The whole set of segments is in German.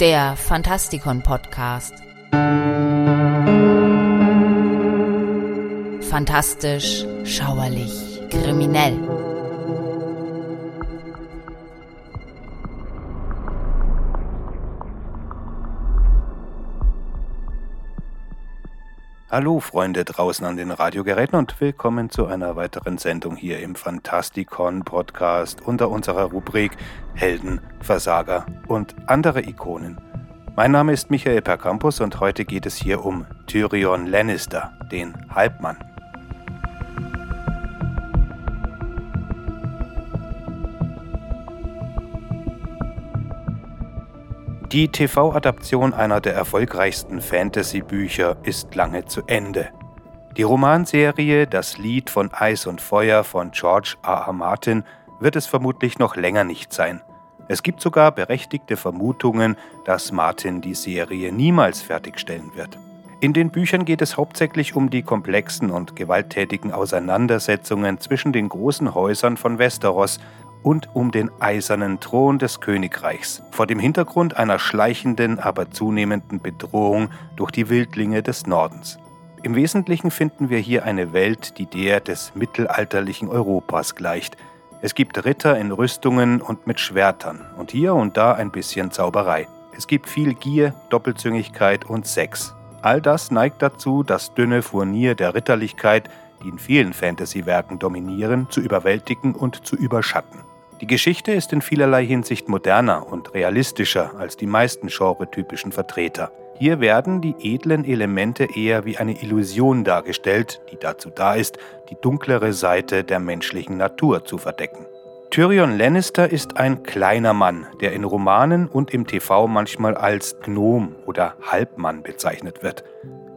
der Fantastikon Podcast. Fantastisch, schauerlich, kriminell. Hallo Freunde draußen an den Radiogeräten und willkommen zu einer weiteren Sendung hier im Fantastikon Podcast unter unserer Rubrik Helden, Versager und andere Ikonen. Mein Name ist Michael Percampus und heute geht es hier um Tyrion Lannister, den Halbmann. Die TV-Adaption einer der erfolgreichsten Fantasy-Bücher ist lange zu Ende. Die Romanserie Das Lied von Eis und Feuer von George R. R. Martin wird es vermutlich noch länger nicht sein. Es gibt sogar berechtigte Vermutungen, dass Martin die Serie niemals fertigstellen wird. In den Büchern geht es hauptsächlich um die komplexen und gewalttätigen Auseinandersetzungen zwischen den großen Häusern von Westeros und um den eisernen Thron des Königreichs, vor dem Hintergrund einer schleichenden, aber zunehmenden Bedrohung durch die Wildlinge des Nordens. Im Wesentlichen finden wir hier eine Welt, die der des mittelalterlichen Europas gleicht. Es gibt Ritter in Rüstungen und mit Schwertern und hier und da ein bisschen Zauberei. Es gibt viel Gier, Doppelzüngigkeit und Sex. All das neigt dazu, das dünne Furnier der Ritterlichkeit, die in vielen Fantasy-Werken dominieren, zu überwältigen und zu überschatten. Die Geschichte ist in vielerlei Hinsicht moderner und realistischer als die meisten genretypischen Vertreter. Hier werden die edlen Elemente eher wie eine Illusion dargestellt, die dazu da ist, die dunklere Seite der menschlichen Natur zu verdecken. Tyrion Lannister ist ein kleiner Mann, der in Romanen und im TV manchmal als Gnom oder Halbmann bezeichnet wird.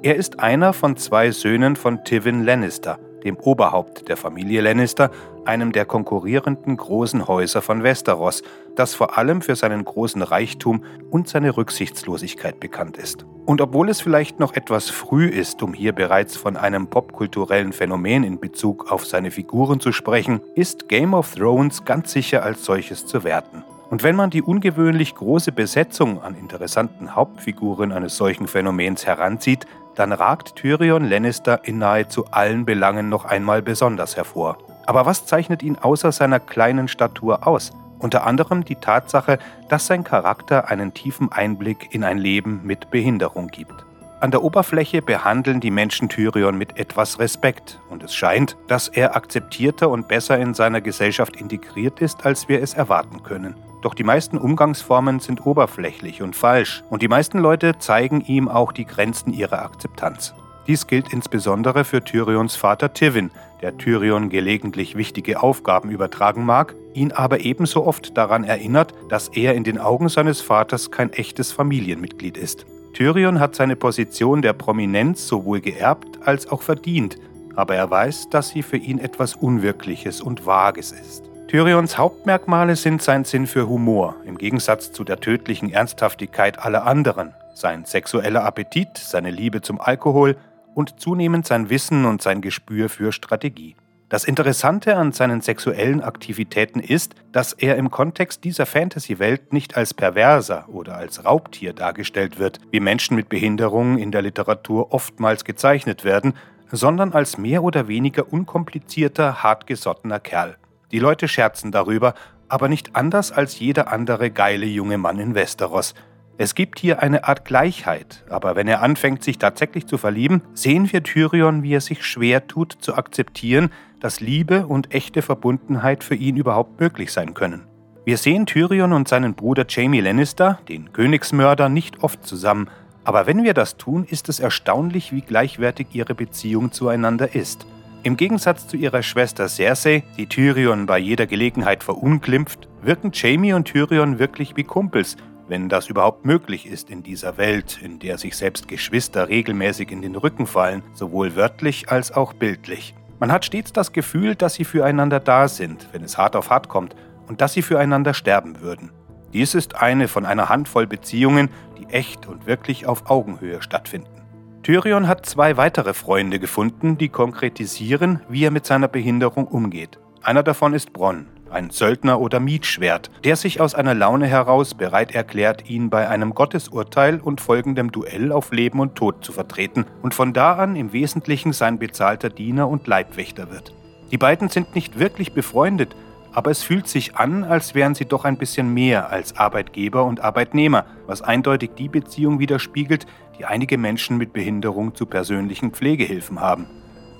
Er ist einer von zwei Söhnen von Tywin Lannister, dem Oberhaupt der Familie Lannister, einem der konkurrierenden großen Häuser von Westeros, das vor allem für seinen großen Reichtum und seine Rücksichtslosigkeit bekannt ist. Und obwohl es vielleicht noch etwas früh ist, um hier bereits von einem popkulturellen Phänomen in Bezug auf seine Figuren zu sprechen, ist Game of Thrones ganz sicher als solches zu werten. Und wenn man die ungewöhnlich große Besetzung an interessanten Hauptfiguren eines solchen Phänomens heranzieht, dann ragt Tyrion Lannister in nahezu allen Belangen noch einmal besonders hervor. Aber was zeichnet ihn außer seiner kleinen Statur aus? Unter anderem die Tatsache, dass sein Charakter einen tiefen Einblick in ein Leben mit Behinderung gibt. An der Oberfläche behandeln die Menschen Tyrion mit etwas Respekt und es scheint, dass er akzeptierter und besser in seiner Gesellschaft integriert ist, als wir es erwarten können. Doch die meisten Umgangsformen sind oberflächlich und falsch und die meisten Leute zeigen ihm auch die Grenzen ihrer Akzeptanz. Dies gilt insbesondere für Tyrions Vater Tivin, der Tyrion gelegentlich wichtige Aufgaben übertragen mag, ihn aber ebenso oft daran erinnert, dass er in den Augen seines Vaters kein echtes Familienmitglied ist. Tyrion hat seine Position der Prominenz sowohl geerbt als auch verdient, aber er weiß, dass sie für ihn etwas Unwirkliches und Vages ist. Tyrions Hauptmerkmale sind sein Sinn für Humor, im Gegensatz zu der tödlichen Ernsthaftigkeit aller anderen, sein sexueller Appetit, seine Liebe zum Alkohol und zunehmend sein Wissen und sein Gespür für Strategie. Das Interessante an seinen sexuellen Aktivitäten ist, dass er im Kontext dieser Fantasy-Welt nicht als Perverser oder als Raubtier dargestellt wird, wie Menschen mit Behinderungen in der Literatur oftmals gezeichnet werden, sondern als mehr oder weniger unkomplizierter, hartgesottener Kerl. Die Leute scherzen darüber, aber nicht anders als jeder andere geile junge Mann in Westeros. Es gibt hier eine Art Gleichheit, aber wenn er anfängt, sich tatsächlich zu verlieben, sehen wir Tyrion, wie er sich schwer tut, zu akzeptieren, dass Liebe und echte Verbundenheit für ihn überhaupt möglich sein können. Wir sehen Tyrion und seinen Bruder Jamie Lannister, den Königsmörder, nicht oft zusammen, aber wenn wir das tun, ist es erstaunlich, wie gleichwertig ihre Beziehung zueinander ist. Im Gegensatz zu ihrer Schwester Cersei, die Tyrion bei jeder Gelegenheit verunglimpft, wirken Jamie und Tyrion wirklich wie Kumpels, wenn das überhaupt möglich ist in dieser Welt, in der sich selbst Geschwister regelmäßig in den Rücken fallen, sowohl wörtlich als auch bildlich. Man hat stets das Gefühl, dass sie füreinander da sind, wenn es hart auf hart kommt, und dass sie füreinander sterben würden. Dies ist eine von einer Handvoll Beziehungen, die echt und wirklich auf Augenhöhe stattfinden. Tyrion hat zwei weitere Freunde gefunden, die konkretisieren, wie er mit seiner Behinderung umgeht. Einer davon ist Bronn, ein Söldner oder Mietschwert, der sich aus einer Laune heraus bereit erklärt, ihn bei einem Gottesurteil und folgendem Duell auf Leben und Tod zu vertreten und von da an im Wesentlichen sein bezahlter Diener und Leibwächter wird. Die beiden sind nicht wirklich befreundet, aber es fühlt sich an, als wären sie doch ein bisschen mehr als Arbeitgeber und Arbeitnehmer, was eindeutig die Beziehung widerspiegelt, die einige Menschen mit Behinderung zu persönlichen Pflegehilfen haben.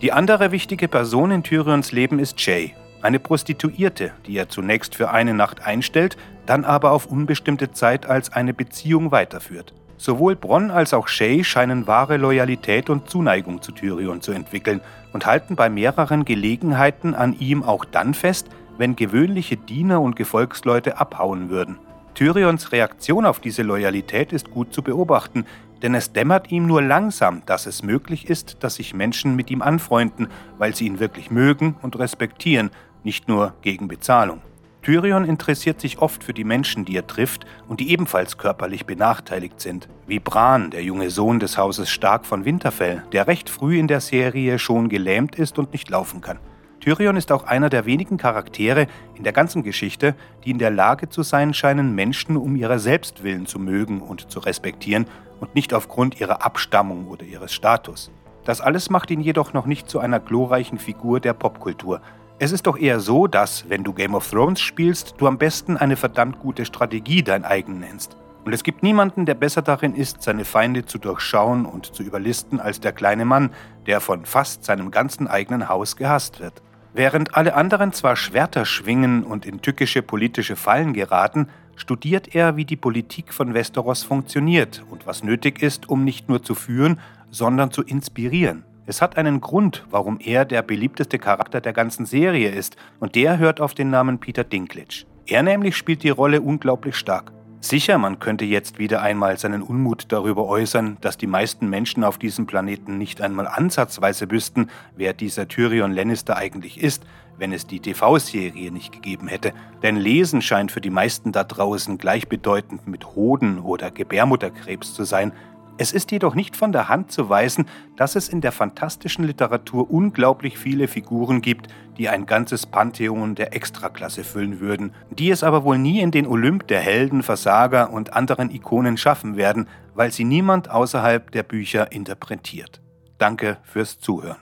Die andere wichtige Person in Tyrions Leben ist Jay, eine Prostituierte, die er zunächst für eine Nacht einstellt, dann aber auf unbestimmte Zeit als eine Beziehung weiterführt. Sowohl Bronn als auch Shay scheinen wahre Loyalität und Zuneigung zu Tyrion zu entwickeln und halten bei mehreren Gelegenheiten an ihm auch dann fest, wenn gewöhnliche Diener und Gefolgsleute abhauen würden. Tyrions Reaktion auf diese Loyalität ist gut zu beobachten, denn es dämmert ihm nur langsam, dass es möglich ist, dass sich Menschen mit ihm anfreunden, weil sie ihn wirklich mögen und respektieren, nicht nur gegen Bezahlung. Tyrion interessiert sich oft für die Menschen, die er trifft und die ebenfalls körperlich benachteiligt sind, wie Bran, der junge Sohn des Hauses Stark von Winterfell, der recht früh in der Serie schon gelähmt ist und nicht laufen kann. Tyrion ist auch einer der wenigen Charaktere in der ganzen Geschichte, die in der Lage zu sein scheinen, Menschen um ihrer selbst willen zu mögen und zu respektieren und nicht aufgrund ihrer Abstammung oder ihres Status. Das alles macht ihn jedoch noch nicht zu einer glorreichen Figur der Popkultur. Es ist doch eher so, dass, wenn du Game of Thrones spielst, du am besten eine verdammt gute Strategie dein eigen nennst. Und es gibt niemanden, der besser darin ist, seine Feinde zu durchschauen und zu überlisten, als der kleine Mann, der von fast seinem ganzen eigenen Haus gehasst wird. Während alle anderen zwar Schwerter schwingen und in tückische politische Fallen geraten, studiert er, wie die Politik von Westeros funktioniert und was nötig ist, um nicht nur zu führen, sondern zu inspirieren. Es hat einen Grund, warum er der beliebteste Charakter der ganzen Serie ist, und der hört auf den Namen Peter Dinklage. Er nämlich spielt die Rolle unglaublich stark. Sicher, man könnte jetzt wieder einmal seinen Unmut darüber äußern, dass die meisten Menschen auf diesem Planeten nicht einmal ansatzweise wüssten, wer dieser Tyrion Lannister eigentlich ist, wenn es die TV-Serie nicht gegeben hätte. Denn Lesen scheint für die meisten da draußen gleichbedeutend mit Hoden oder Gebärmutterkrebs zu sein, es ist jedoch nicht von der Hand zu weisen, dass es in der fantastischen Literatur unglaublich viele Figuren gibt, die ein ganzes Pantheon der Extraklasse füllen würden, die es aber wohl nie in den Olymp der Helden, Versager und anderen Ikonen schaffen werden, weil sie niemand außerhalb der Bücher interpretiert. Danke fürs Zuhören.